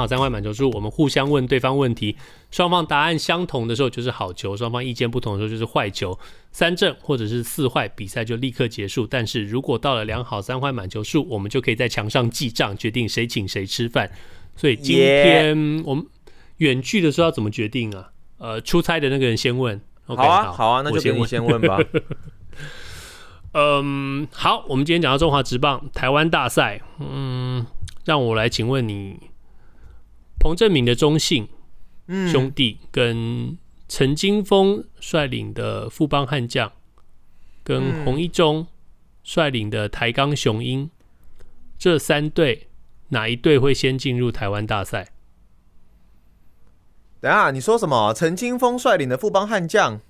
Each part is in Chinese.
好三坏满球数，我们互相问对方问题，双方答案相同的时候就是好球，双方意见不同的时候就是坏球。三正或者是四坏，比赛就立刻结束。但是如果到了量好三坏满球数，我们就可以在墙上记账，决定谁请谁吃饭。所以今天我们远距的时候要怎么决定啊？呃，出差的那个人先问。Okay, 好啊，好，好啊，那就给你先问吧。嗯，好，我们今天讲到中华职棒台湾大赛，嗯，让我来请问你。彭正明的中信兄弟跟陈金峰率领的富邦悍将，跟洪一中率领的台钢雄鹰，这三队哪一队会先进入台湾大赛？等下，你说什么？陈金峰率领的富邦悍将？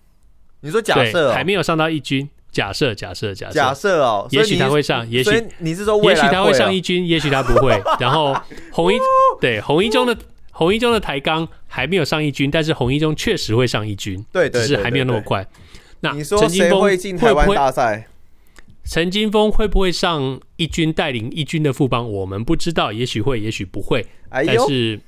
你说假设、哦、还没有上到一军？假设，假设，假设，假设哦，也许他会上，也许你是说也许他会上一军，也许他不会。然后红一对红一中的红一中的台钢还没有上一军，但是红一中确实会上一军，对，只是还没有那么快。那你说谁会进台湾大赛？陈金峰会不会上一军带领一军的副帮？我们不知道，也许会，也许不会。但是，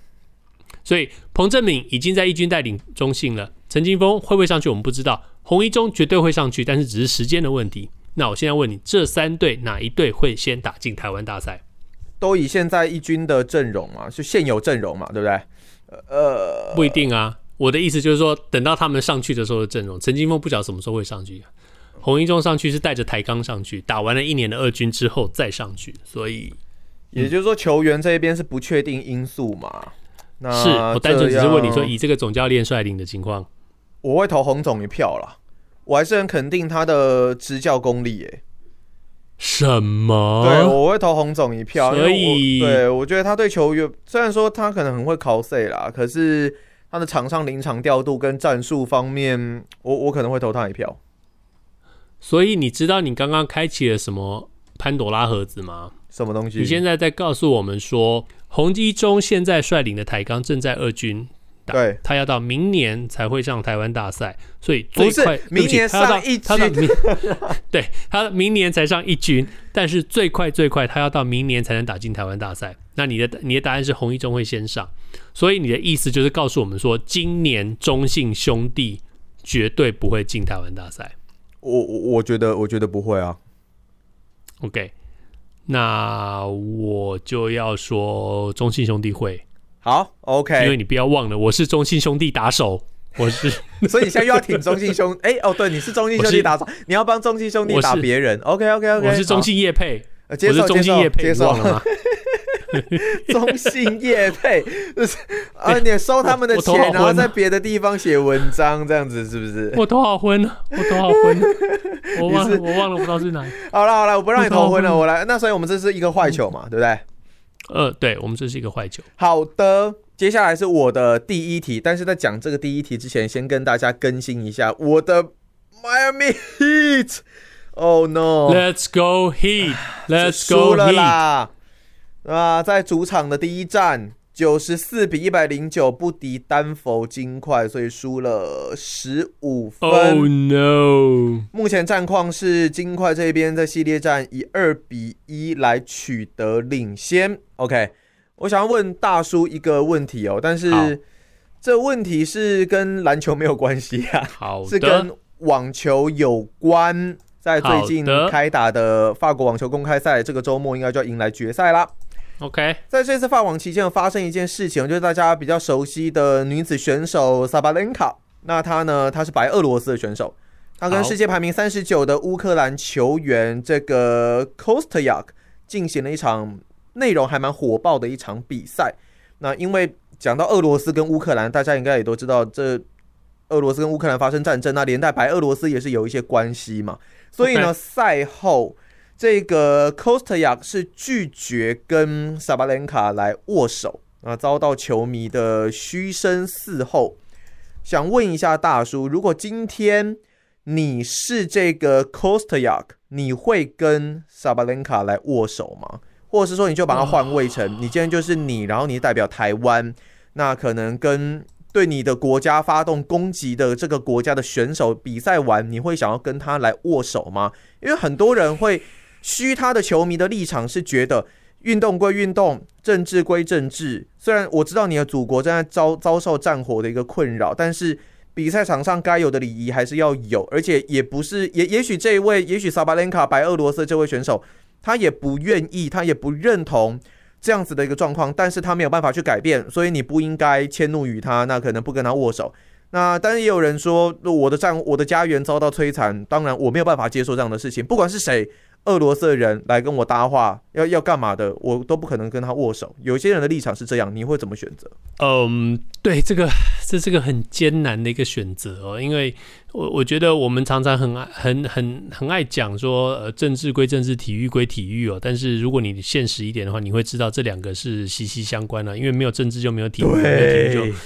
所以彭政闵已经在一军带领中信了，陈金峰会不会上去？我们不知道。洪一中绝对会上去，但是只是时间的问题。那我现在问你，这三队哪一队会先打进台湾大赛？都以现在一军的阵容嘛，就现有阵容嘛，对不对？呃，不一定啊。我的意思就是说，等到他们上去的时候的阵容，陈金峰不晓得什么时候会上去。洪一中上去是带着台钢上去，打完了一年的二军之后再上去，所以也就是说，球员这一边是不确定因素嘛。那是我单纯只是问你说，以这个总教练率领的情况。我会投洪总一票啦，我还是很肯定他的执教功力诶。什么？对，我会投洪总一票，所以我对我觉得他对球员虽然说他可能很会考赛啦，可是他的场上临场调度跟战术方面，我我可能会投他一票。所以你知道你刚刚开启了什么潘朵拉盒子吗？什么东西？你现在在告诉我们说，洪基中现在率领的台钢正在二军。对，他要到明年才会上台湾大赛，所以最快明年上一军。他到明对他明年才上一军，但是最快最快他要到明年才能打进台湾大赛。那你的你的答案是洪一中会先上，所以你的意思就是告诉我们说，今年中信兄弟绝对不会进台湾大赛。我我我觉得我觉得不会啊。OK，那我就要说中信兄弟会。好，OK。因为你不要忘了，我是中信兄弟打手，我是，所以你现在又要挺中信兄，哎、欸，哦，对，你是中信兄弟打手，你要帮中信兄弟打别人，OK，OK，OK。OK, OK, OK, 我是中信叶配，我是中信叶配，接受了吗？中信业配，啊，你收他们的钱，然后在别的地方写文章，这样子是不是？我头好昏，我头好昏，我忘了，我忘了，我不知道是哪。好了好了，我不让你头昏了，我来。那所以我们这是一个坏球嘛，对不对？呃，对，我们这是一个坏球。好的，接下来是我的第一题，但是在讲这个第一题之前，先跟大家更新一下我的 Miami Heat。Oh no！Let's go Heat！Let's go Heat！啊，在主场的第一战。九十四比一百零九不敌丹佛金块，所以输了十五分。Oh no！目前战况是金块这边在系列战以二比一来取得领先。OK，我想要问大叔一个问题哦，但是这问题是跟篮球没有关系啊，好，是跟网球有关。在最近开打的法国网球公开赛，这个周末应该就要迎来决赛啦。OK，在这次法网期间，有发生一件事情，就是大家比较熟悉的女子选手萨巴 lenka。那她呢，她是白俄罗斯的选手，她跟世界排名三十九的乌克兰球员这个 Kostyak 进行了一场内容还蛮火爆的一场比赛。那因为讲到俄罗斯跟乌克兰，大家应该也都知道，这俄罗斯跟乌克兰发生战争，那连带白俄罗斯也是有一些关系嘛。所以呢，赛后。这个 Kostyak 是拒绝跟萨巴伦卡来握手啊，遭到球迷的嘘声四后。想问一下大叔，如果今天你是这个 Costayak，你会跟萨巴伦卡来握手吗？或者是说，你就把它换位成，你今天就是你，然后你代表台湾，那可能跟对你的国家发动攻击的这个国家的选手比赛完，你会想要跟他来握手吗？因为很多人会虚他的球迷的立场是觉得。运动归运动，政治归政治。虽然我知道你的祖国正在遭遭受战火的一个困扰，但是比赛场上该有的礼仪还是要有。而且也不是，也也许这一位，也许萨巴伦卡白俄罗斯这位选手，他也不愿意，他也不认同这样子的一个状况，但是他没有办法去改变，所以你不应该迁怒于他，那可能不跟他握手。那当然也有人说，我的战，我的家园遭到摧残，当然我没有办法接受这样的事情，不管是谁。俄罗斯的人来跟我搭话，要要干嘛的，我都不可能跟他握手。有些人的立场是这样，你会怎么选择？嗯，对，这个这是个很艰难的一个选择哦，因为我我觉得我们常常很爱很很很爱讲说，呃，政治归政治，体育归体育哦。但是如果你现实一点的话，你会知道这两个是息息相关的，因为没有政治就没有体育，没有体育就。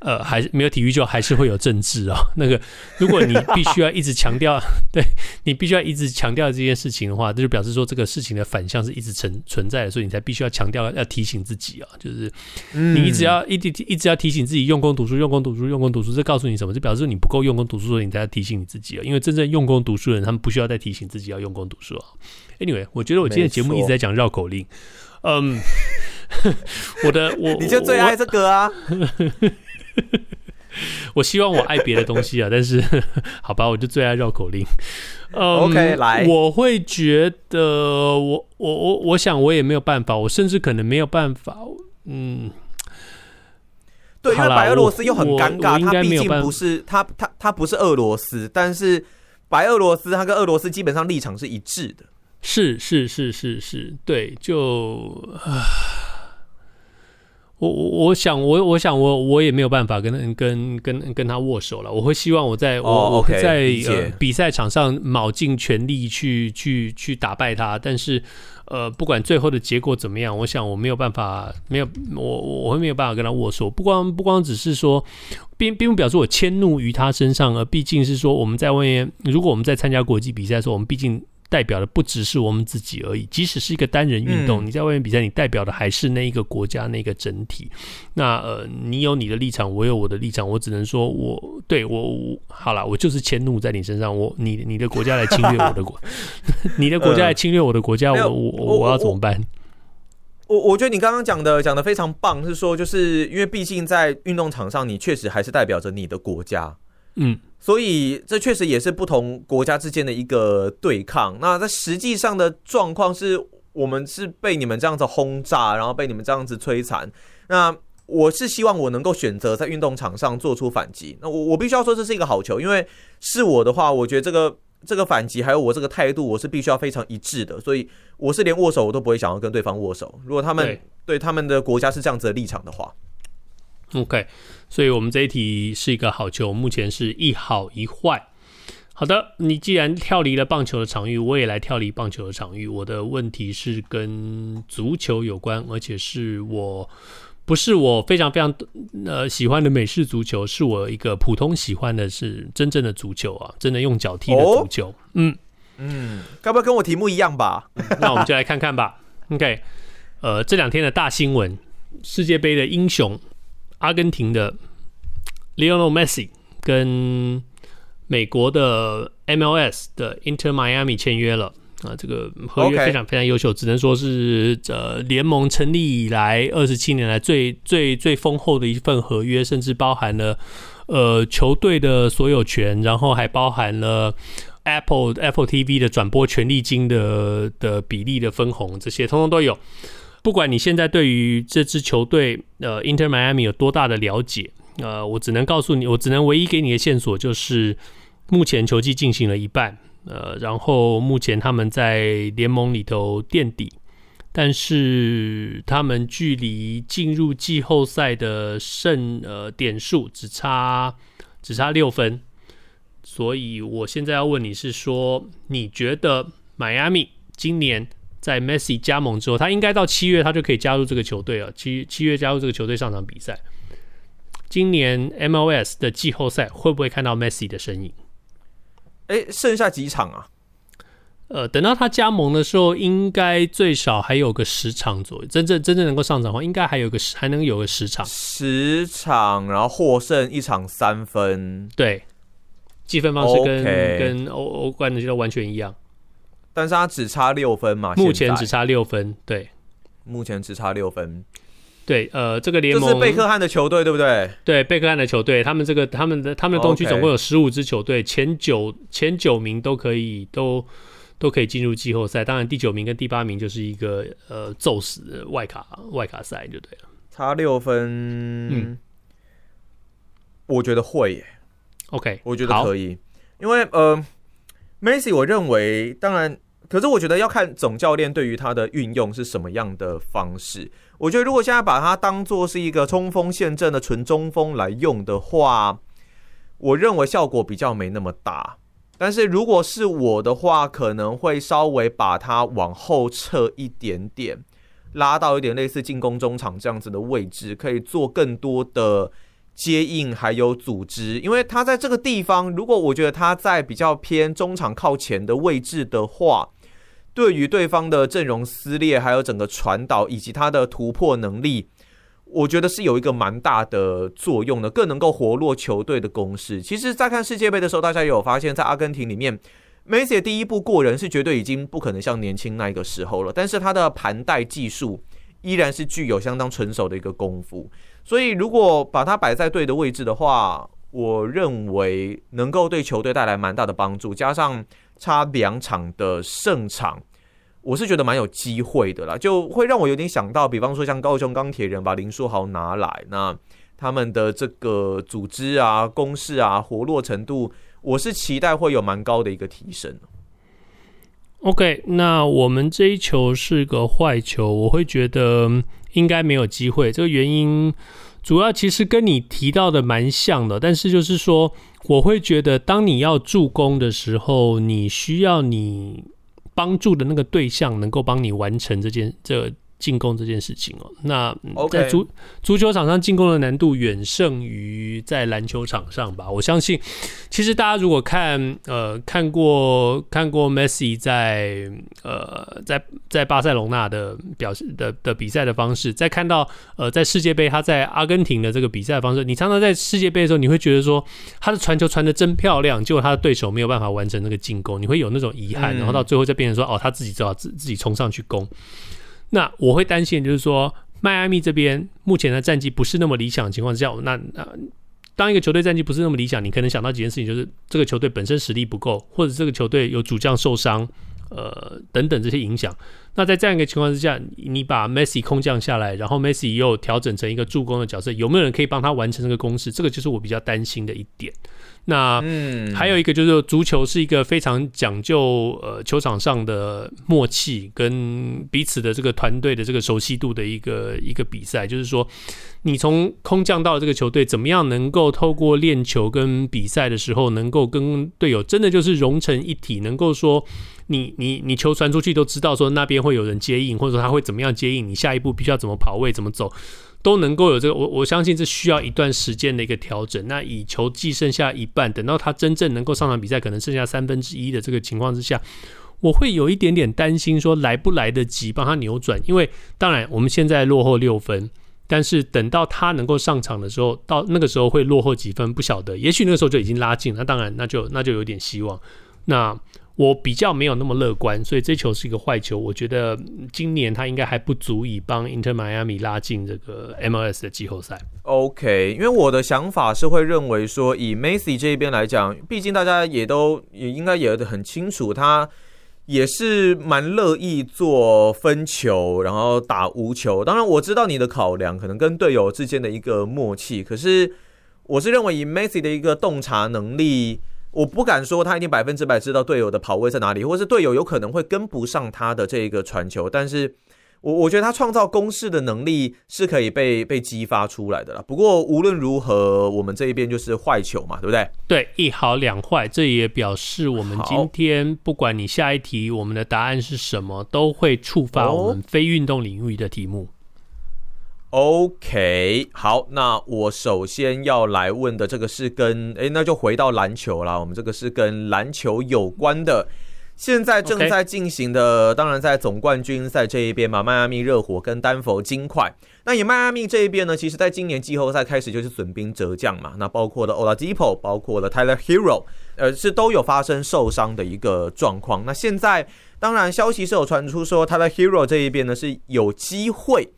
呃，还是没有体育就还是会有政治啊、哦。那个，如果你必须要一直强调，对你必须要一直强调这件事情的话，这就表示说这个事情的反向是一直存存在的，所以你才必须要强调，要提醒自己啊，就是你一直要一直一直要提醒自己用功读书，用功读书，用功读书。这告诉你什么？这表示你不够用功读书，所以你才要提醒你自己啊。因为真正用功读书的人，他们不需要再提醒自己要用功读书啊。Anyway，我觉得我今天节目一直在讲绕口令。嗯，我的我你就最爱这个啊。我希望我爱别的东西啊，但是 好吧，我就最爱绕口令。嗯、OK，来，我会觉得我我我我想我也没有办法，我甚至可能没有办法。嗯，对，因为白俄罗斯又很尴尬，他毕竟不是他他他不是俄罗斯，但是白俄罗斯他跟俄罗斯基本上立场是一致的。是是是是是，对，就我我我想我我想我我也没有办法跟跟跟跟他握手了。我会希望我在、oh, 我我在呃比赛场上卯尽全力去去去打败他。但是呃，不管最后的结果怎么样，我想我没有办法，没有我我会没有办法跟他握手。不光不光只是说，并并不表示我迁怒于他身上，而毕竟是说我们在外面，如果我们在参加国际比赛的时候，我们毕竟。代表的不只是我们自己而已，即使是一个单人运动，嗯，你在外面比赛，你代表的还是那一个国家那个整体。那呃，你有你的立场，我有我的立场，我只能说我对我，我好了，我就是迁怒在你身上，我你你的国家来侵略我的国，你的国家来侵略我的国家，呃、我我我，我要怎么办？我我，我觉得你刚刚讲的讲的非常棒，是说就是因为毕竟在运动场上，你确实还是代表着你的国家，嗯。所以这确实也是不同国家之间的一个对抗。那在实际上的状况是，我们是被你们这样子轰炸，然后被你们这样子摧残。那我是希望我能够选择在运动场上做出反击。那我我必须要说这是一个好球，因为是我的话，我觉得这个这个反击还有我这个态度，我是必须要非常一致的。所以我是连握手我都不会想要跟对方握手。如果他们对，对他们的国家是这样子的立场的话。OK，所以我们这一题是一个好球，目前是一好一坏。好的，你既然跳离了棒球的场域，我也来跳离棒球的场域。我的问题是跟足球有关，而且是我不是我非常非常呃喜欢的美式足球，是我一个普通喜欢的是真正的足球啊，真的用脚踢的足球。哦、嗯嗯，该不会跟我题目一样吧？那我们就来看看吧。OK，呃，这两天的大新闻，世界杯的英雄。阿根廷的 Lionel Messi 跟美国的 MLS 的 Inter Miami 签约了啊，这个合约非常非常优秀，只能说是呃联盟成立以来二十七年来最最最丰厚的一份合约，甚至包含了呃球队的所有权，然后还包含了 Apple Apple TV 的转播权利金的的比例的分红，这些通通都有。不管你现在对于这支球队，呃，Inter Miami 有多大的了解，呃，我只能告诉你，我只能唯一给你的线索就是，目前球季进行了一半，呃，然后目前他们在联盟里头垫底，但是他们距离进入季后赛的胜呃点数只差只差六分，所以我现在要问你是说，你觉得迈阿密今年？在 Messi 加盟之后，他应该到七月，他就可以加入这个球队了。七七月加入这个球队上场比赛。今年 MLS 的季后赛会不会看到 Messi 的身影哎，剩下几场啊？呃，等到他加盟的时候，应该最少还有个十场左右。真正真正能够上场的话，应该还有个十，还能有个十场。十场，然后获胜一场三分。对，计分方式跟跟欧欧冠的就完全一样。但是他只差六分嘛？目前只差六分。对，目前只差六分。对，呃，这个联盟是贝克汉的球队，对不对？对，贝克汉的球队，他们这个他们的他们的东区总共有十五支球队，前九前九名都可以都。都可以进入季后赛，当然第九名跟第八名就是一个呃揍死的外卡外卡赛就对了，差六分，嗯，我觉得会耶，OK，我觉得可以，因为呃，Maxey 我认为当然，可是我觉得要看总教练对于他的运用是什么样的方式。我觉得如果现在把他当做是一个冲锋陷阵的纯中锋来用的话，我认为效果比较没那么大。但是如果是我的话，可能会稍微把它往后撤一点点，拉到一点类似进攻中场这样子的位置，可以做更多的接应还有组织。因为他在这个地方，如果我觉得他在比较偏中场靠前的位置的话，对于对方的阵容撕裂，还有整个传导以及他的突破能力。我觉得是有一个蛮大的作用的，更能够活络球队的攻势。其实，在看世界杯的时候，大家也有发现，在阿根廷里面，梅西第一步过人是绝对已经不可能像年轻那个时候了。但是他的盘带技术依然是具有相当纯熟的一个功夫。所以，如果把他摆在对的位置的话，我认为能够对球队带来蛮大的帮助。加上差两场的胜场。我是觉得蛮有机会的啦，就会让我有点想到，比方说像高雄钢铁人把林书豪拿来，那他们的这个组织啊、攻势啊、活络程度，我是期待会有蛮高的一个提升。OK，那我们这一球是个坏球，我会觉得应该没有机会。这个原因主要其实跟你提到的蛮像的，但是就是说，我会觉得当你要助攻的时候，你需要你。帮助的那个对象能够帮你完成这件这进攻这件事情哦。那在足足球场上进攻的难度远胜于在篮球场上吧？我相信，其实大家如果看呃看过看过 Messi 在呃在在巴塞隆纳的表示的的比赛的方式，再看到呃在世界杯他在阿根廷的这个比赛方式，你常常在世界杯的时候，你会觉得说他的传球传的真漂亮，结果他的对手没有办法完成那个进攻，你会有那种遗憾，然后到最后再变成说哦他自己知道自自己冲上去攻。那我会担心，就是说，迈阿密这边目前的战绩不是那么理想的情况之下，那那当一个球队战绩不是那么理想，你可能想到几件事情，就是这个球队本身实力不够，或者这个球队有主将受伤，呃，等等这些影响。那在这样一个情况之下，你把 Messi 空降下来，然后 Messi 又调整成一个助攻的角色，有没有人可以帮他完成这个公式？这个就是我比较担心的一点。那嗯，还有一个就是足球是一个非常讲究呃球场上的默契跟彼此的这个团队的这个熟悉度的一个一个比赛，就是说你从空降到这个球队，怎么样能够透过练球跟比赛的时候，能够跟队友真的就是融成一体，能够说你你你球传出去都知道说那边会有人接应，或者说他会怎么样接应，你下一步必须要怎么跑位怎么走。都能够有这个，我我相信这需要一段时间的一个调整。那以球季剩下一半，等到他真正能够上场比赛，可能剩下三分之一的这个情况之下，我会有一点点担心，说来不来得及帮他扭转。因为当然我们现在落后六分，但是等到他能够上场的时候，到那个时候会落后几分不晓得，也许那个时候就已经拉近。那当然，那就那就有点希望。那。我比较没有那么乐观，所以这球是一个坏球。我觉得今年他应该还不足以帮 Inter Miami 拉进这个 MLS 的季后赛。OK，因为我的想法是会认为说，以 Messi 这一边来讲，毕竟大家也都也应该也很清楚，他也是蛮乐意做分球，然后打无球。当然，我知道你的考量可能跟队友之间的一个默契，可是我是认为以 Messi 的一个洞察能力。我不敢说他一定百分之百知道队友的跑位在哪里，或是队友有可能会跟不上他的这个传球，但是我我觉得他创造攻势的能力是可以被被激发出来的啦。不过无论如何，我们这一边就是坏球嘛，对不对？对，一好两坏，这也表示我们今天不管你下一题我们的答案是什么，都会触发我们非运动领域的题目。OK，好，那我首先要来问的这个是跟诶，那就回到篮球啦。我们这个是跟篮球有关的，现在正在进行的，当然在总冠军赛这一边嘛，迈阿密热火跟丹佛金块。那以迈阿密这一边呢，其实在今年季后赛开始就是损兵折将嘛，那包括了 Oladipo，包括了 Tyler Herro，呃，是都有发生受伤的一个状况。那现在当然消息是有传出说，Tyler Herro 这一边呢是有机会。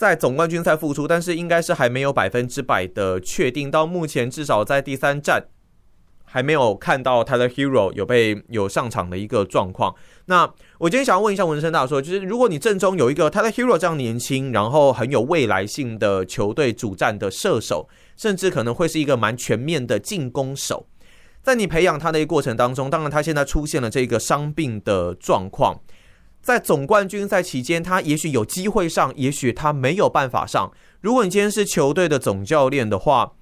在总冠军赛复出，但是应该是还没有百分之百的确定。到目前，至少在第三战还没有看到他的 Hero 有被有上场的一个状况。那我今天想要问一下文生大说，就是如果你正中有一个他的 Hero 这样年轻，然后很有未来性的球队主战的射手，甚至可能会是一个蛮全面的进攻手，在你培养他的一个过程当中，当然他现在出现了这个伤病的状况。在总冠军赛期间，他也许有机会上，也许他没有办法上。如果你今天是球队的总教练的话，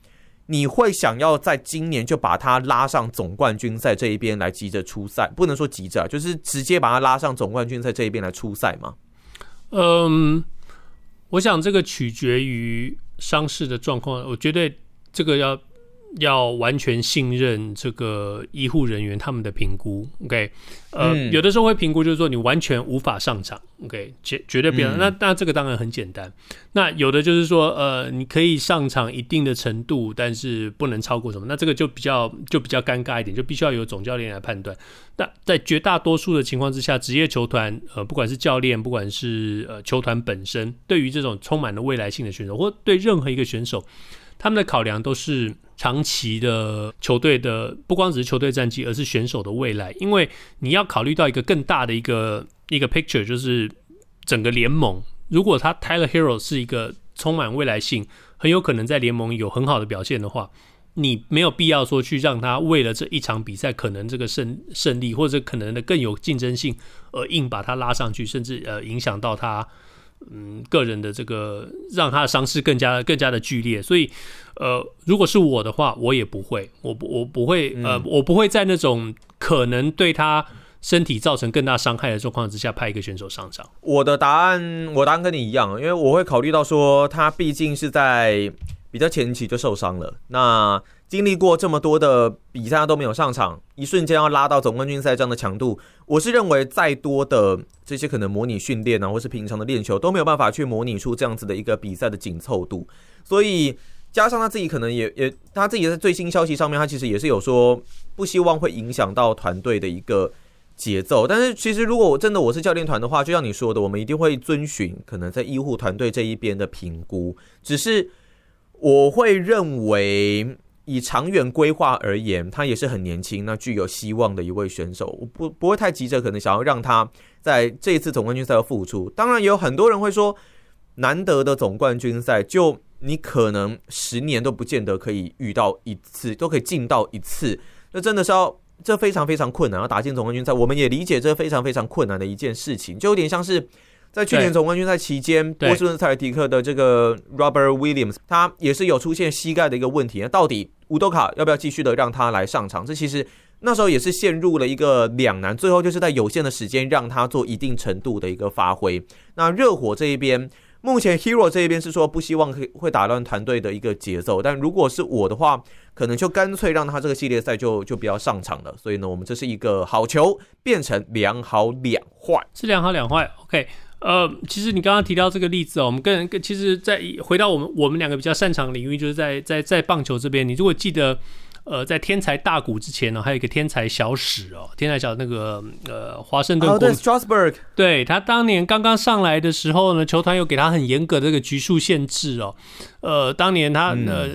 你会想要在今年就把他拉上总冠军赛这一边来急着出赛？不能说急着，就是直接把他拉上总冠军赛这一边来出赛吗？嗯，我想这个取决于伤势的状况。我觉得这个要。要完全信任这个医护人员他们的评估，OK，呃，嗯、有的时候会评估，就是说你完全无法上场，OK，绝绝对不要。嗯、那那这个当然很简单。那有的就是说，呃，你可以上场一定的程度，但是不能超过什么。那这个就比较就比较尴尬一点，就必须要由总教练来判断。那在绝大多数的情况之下，职业球团，呃，不管是教练，不管是呃球团本身，对于这种充满了未来性的选手，或对任何一个选手，他们的考量都是。长期的球队的不光只是球队战绩，而是选手的未来。因为你要考虑到一个更大的一个一个 picture，就是整个联盟。如果他 Tyler Hero 是一个充满未来性，很有可能在联盟有很好的表现的话，你没有必要说去让他为了这一场比赛可能这个胜胜利或者可能的更有竞争性而硬把他拉上去，甚至呃影响到他。嗯，个人的这个让他的伤势更加更加的剧烈，所以，呃，如果是我的话，我也不会，我不我不会，呃，我不会在那种可能对他身体造成更大伤害的状况之下派一个选手上场。我的答案，我答案跟你一样，因为我会考虑到说他毕竟是在比较前期就受伤了，那。经历过这么多的比赛，他都没有上场，一瞬间要拉到总冠军赛这样的强度，我是认为再多的这些可能模拟训练啊，或是平常的练球都没有办法去模拟出这样子的一个比赛的紧凑度。所以加上他自己可能也也他自己在最新消息上面，他其实也是有说不希望会影响到团队的一个节奏。但是其实如果我真的我是教练团的话，就像你说的，我们一定会遵循可能在医护团队这一边的评估。只是我会认为。以长远规划而言，他也是很年轻，那具有希望的一位选手。我不不会太急着，可能想要让他在这一次总冠军赛要复出。当然，也有很多人会说，难得的总冠军赛，就你可能十年都不见得可以遇到一次，都可以进到一次。那真的是要这非常非常困难，要打进总冠军赛。我们也理解这非常非常困难的一件事情，就有点像是。在去年总冠军赛期间，波士顿塞尔提克的这个 Robert Williams，他也是有出现膝盖的一个问题。那到底乌多卡要不要继续的让他来上场？这其实那时候也是陷入了一个两难。最后就是在有限的时间让他做一定程度的一个发挥。那热火这一边，目前 Hero 这一边是说不希望会会打乱团队的一个节奏。但如果是我的话，可能就干脆让他这个系列赛就就不要上场了。所以呢，我们这是一个好球变成两好两坏，是两好两坏。OK。呃，其实你刚刚提到这个例子哦，我们跟跟其实，在回到我们我们两个比较擅长领域，就是在在在棒球这边，你如果记得。呃，在天才大谷之前呢，还有一个天才小史哦，天才小那个呃华盛顿哦，对，Strasburg，对他当年刚刚上来的时候呢，球团有给他很严格的这个局数限制哦。呃，当年他呃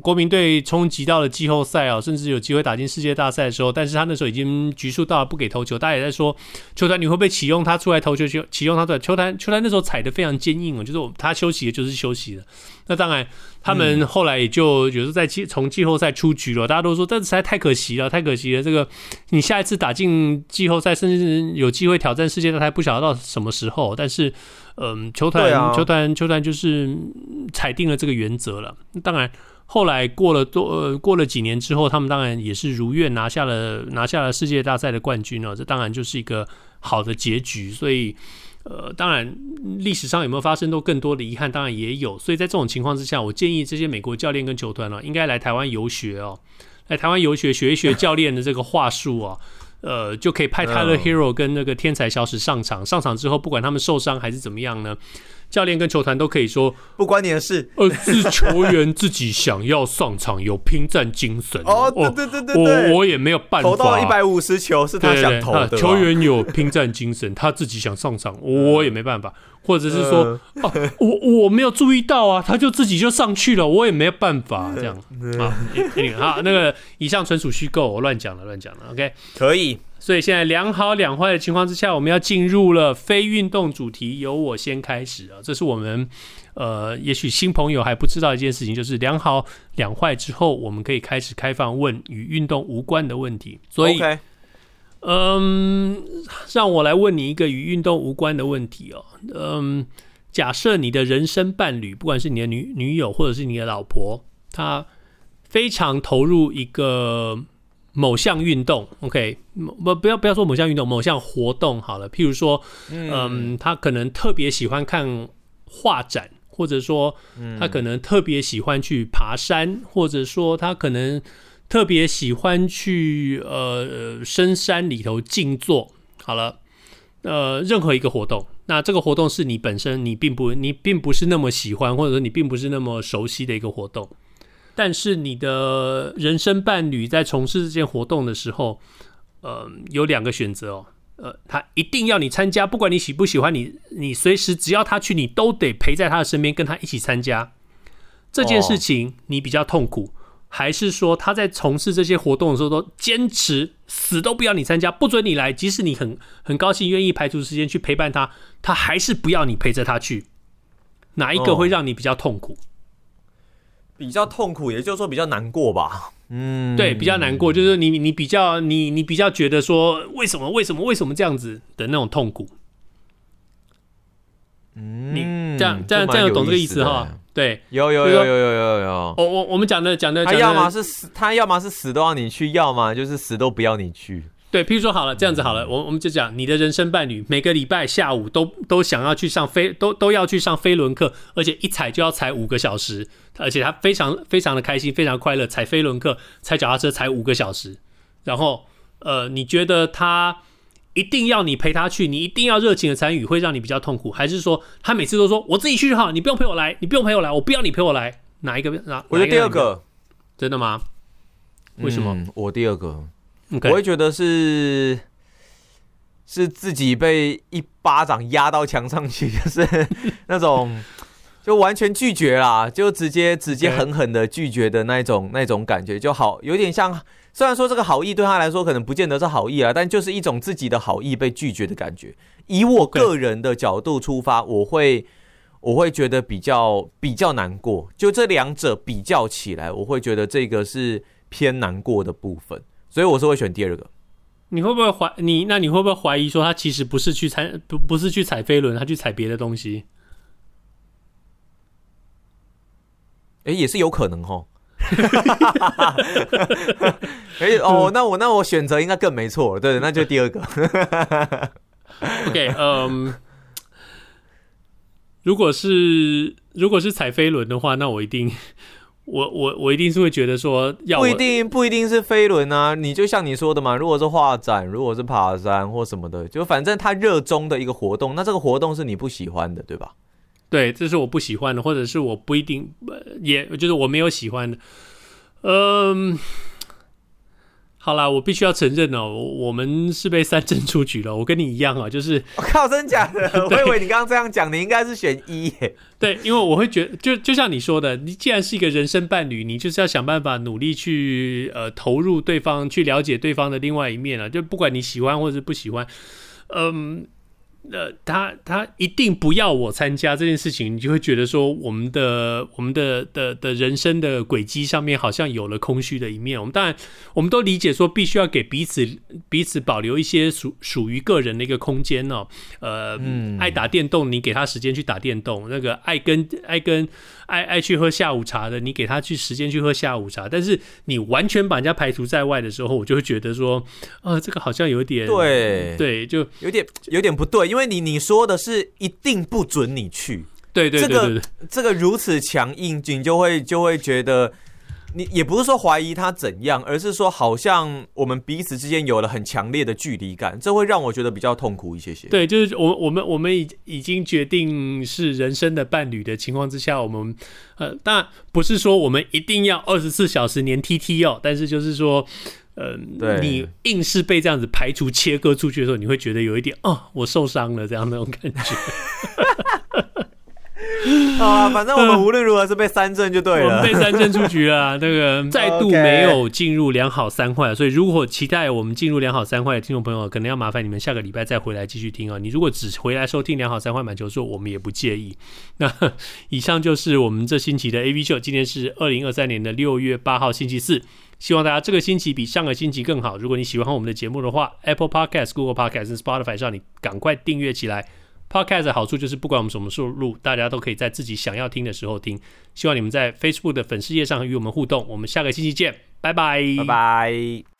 国民队冲击到了季后赛啊，甚至有机会打进世界大赛的时候，但是他那时候已经局数到了，不给投球。大家也在说，球团你会不会启用他出来投球？启启用他出来球团，球团那时候踩的非常坚硬哦，就是我他休息的就是休息的。那当然。他们后来也就有时候在季从季后赛出局了，大家都说这实在太可惜了，太可惜了。这个你下一次打进季后赛，甚至有机会挑战世界大赛，不晓得到什么时候。但是，嗯，球团、啊、球团球团就是踩定了这个原则了。当然，后来过了多呃过了几年之后，他们当然也是如愿拿下了拿下了世界大赛的冠军了。这当然就是一个好的结局。所以。呃，当然历史上有没有发生都更多的遗憾，当然也有。所以在这种情况之下，我建议这些美国教练跟球团呢、啊，应该来台湾游学哦，来台湾游学学一学教练的这个话术啊。呃，就可以派 Tyler Herro 跟那个天才小史上场。上场之后，不管他们受伤还是怎么样呢，教练跟球团都可以说不关你的事。呃，是球员自己想要上场，有拼战精神。哦，对对对对对，我我也没有办法。投到一百五十球是他想投的。球员有拼战精神，他自己想上场，我也没办法。或者是说，啊，我我没有注意到啊，他就自己就上去了，我也没有办法这样。啊，好，那个以上纯属虚构，我乱讲了，乱讲了。OK，可以。所以现在两好两坏的情况之下，我们要进入了非运动主题，由我先开始啊。这是我们呃，也许新朋友还不知道一件事情，就是两好两坏之后，我们可以开始开放问与运动无关的问题。所以。嗯，让我来问你一个与运动无关的问题哦。嗯，假设你的人生伴侣，不管是你的女女友或者是你的老婆，她非常投入一个某项运动，OK，不不要不要说某项运动，某项活动好了。譬如说，嗯，他可能特别喜欢看画展，或者说，他可能特别喜欢去爬山，或者说他可能。特别喜欢去呃深山里头静坐，好了，呃任何一个活动，那这个活动是你本身你并不你并不是那么喜欢，或者说你并不是那么熟悉的一个活动，但是你的人生伴侣在从事这件活动的时候，呃有两个选择哦，呃他一定要你参加，不管你喜不喜欢你，你随时只要他去，你都得陪在他的身边，跟他一起参加这件事情，你比较痛苦。还是说他在从事这些活动的时候都坚持死都不要你参加，不准你来，即使你很很高兴愿意排除时间去陪伴他，他还是不要你陪着他去。哪一个会让你比较痛苦？哦，比较痛苦，也就是说比较难过吧。嗯，对，比较难过，就是你你比较你你比较觉得说为什么为什么为什么这样子的那种痛苦。嗯，你这样这样这样有懂这个意思哈？对，有有有有有有有。我我我们讲的讲的，他要么是死，他要么是死都要你去，要么就是死都不要你去。对，譬如说好了，这样子好了，我我们就讲你的人生伴侣，每个礼拜下午都都想要去上飞，都都要去上飞轮课，而且一踩就要踩五个小时，而且他非常非常的开心，非常快乐，踩飞轮课、踩脚踏车踩五个小时，然后呃，你觉得他？一定要你陪他去，你一定要热情的参与，会让你比较痛苦，还是说他每次都说我自己去就好，你不用陪我来，你不用陪我来，我不要你陪我来，哪一个？哪？我觉得第二个，真的吗？为什么？嗯、我第二个.我会觉得是是自己被一巴掌压到墙上去，就是 那种就完全拒绝啦，就直接直接狠狠的拒绝的那种那种感觉，就好有点像。虽然说这个好意对他来说可能不见得是好意啊，但就是一种自己的好意被拒绝的感觉。以我个人的角度出发，我会我会觉得比较比较难过。就这两者比较起来，我会觉得这个是偏难过的部分，所以我是会选第二个。你会不会怀你？那你会不会怀疑说他其实不是去踩不不是去踩飞轮，他去踩别的东西？哎，也是有可能哦。哎哦，那我那我选择应该更没错，对，那就第二个。OK，嗯、um，如果是如果是踩飞轮的话，那我一定，我我我一定是会觉得说要，不一定不一定是飞轮啊，你就像你说的嘛，如果是画展，如果是爬山或什么的，就反正他热衷的一个活动，那这个活动是你不喜欢的，对吧？对，这是我不喜欢的，或者是我不一定，也就是我没有喜欢的。嗯，好啦，我必须要承认哦，我们是被三振出局了。我跟你一样啊，就是我 靠，真假的？我以为你刚刚这样讲，你应该是选一耶。对，因为我会觉得，就就像你说的，你既然是一个人生伴侣，你就是要想办法努力去呃投入对方，去了解对方的另外一面啊。就不管你喜欢或者是不喜欢，嗯。呃，他他一定不要我参加这件事情，你就会觉得说，我们的我们的的的人生的轨迹上面好像有了空虚的一面。我们当然，我们都理解说，必须要给彼此彼此保留一些属属于个人的一个空间哦。呃，嗯，爱打电动，你给他时间去打电动；那个爱跟爱跟爱爱去喝下午茶的，你给他去时间去喝下午茶。但是你完全把人家排除在外的时候，我就会觉得说，呃，这个好像有点对对，就有点有点不对。因为你你说的是一定不准你去，对对对对，对，这个这个如此强硬，你就会就会觉得。你也不是说怀疑他怎样，而是说好像我们彼此之间有了很强烈的距离感，这会让我觉得比较痛苦一些些。对，就是我我们我们已已经决定是人生的伴侣的情况之下，我们呃，当然不是说我们一定要二十四小时黏 T T 哦，但是就是说，嗯、呃，对你硬是被这样子排除切割出去的时候，你会觉得有一点哦，我受伤了这样那种感觉。好啊，反正我们无论如何是被三振就对了，我们被三振出局了。那个再度没有进入良好三坏，所以如果期待我们进入良好三坏的听众朋友，可能要麻烦你们下个礼拜再回来继续听啊。你如果只回来收听良好三坏满球数，我们也不介意。那以上就是我们这星期的 AV 秀，今天是二零二三年的六月八号星期四，希望大家这个星期比上个星期更好。如果你喜欢我们的节目的话，Apple Podcast、Google Podcast、Spotify 上你赶快订阅起来。Podcast 的好处就是，不管我们什么时候录，大家都可以在自己想要听的时候听。希望你们在 Facebook 的粉丝页上与我们互动。我们下个星期见，拜拜，拜拜。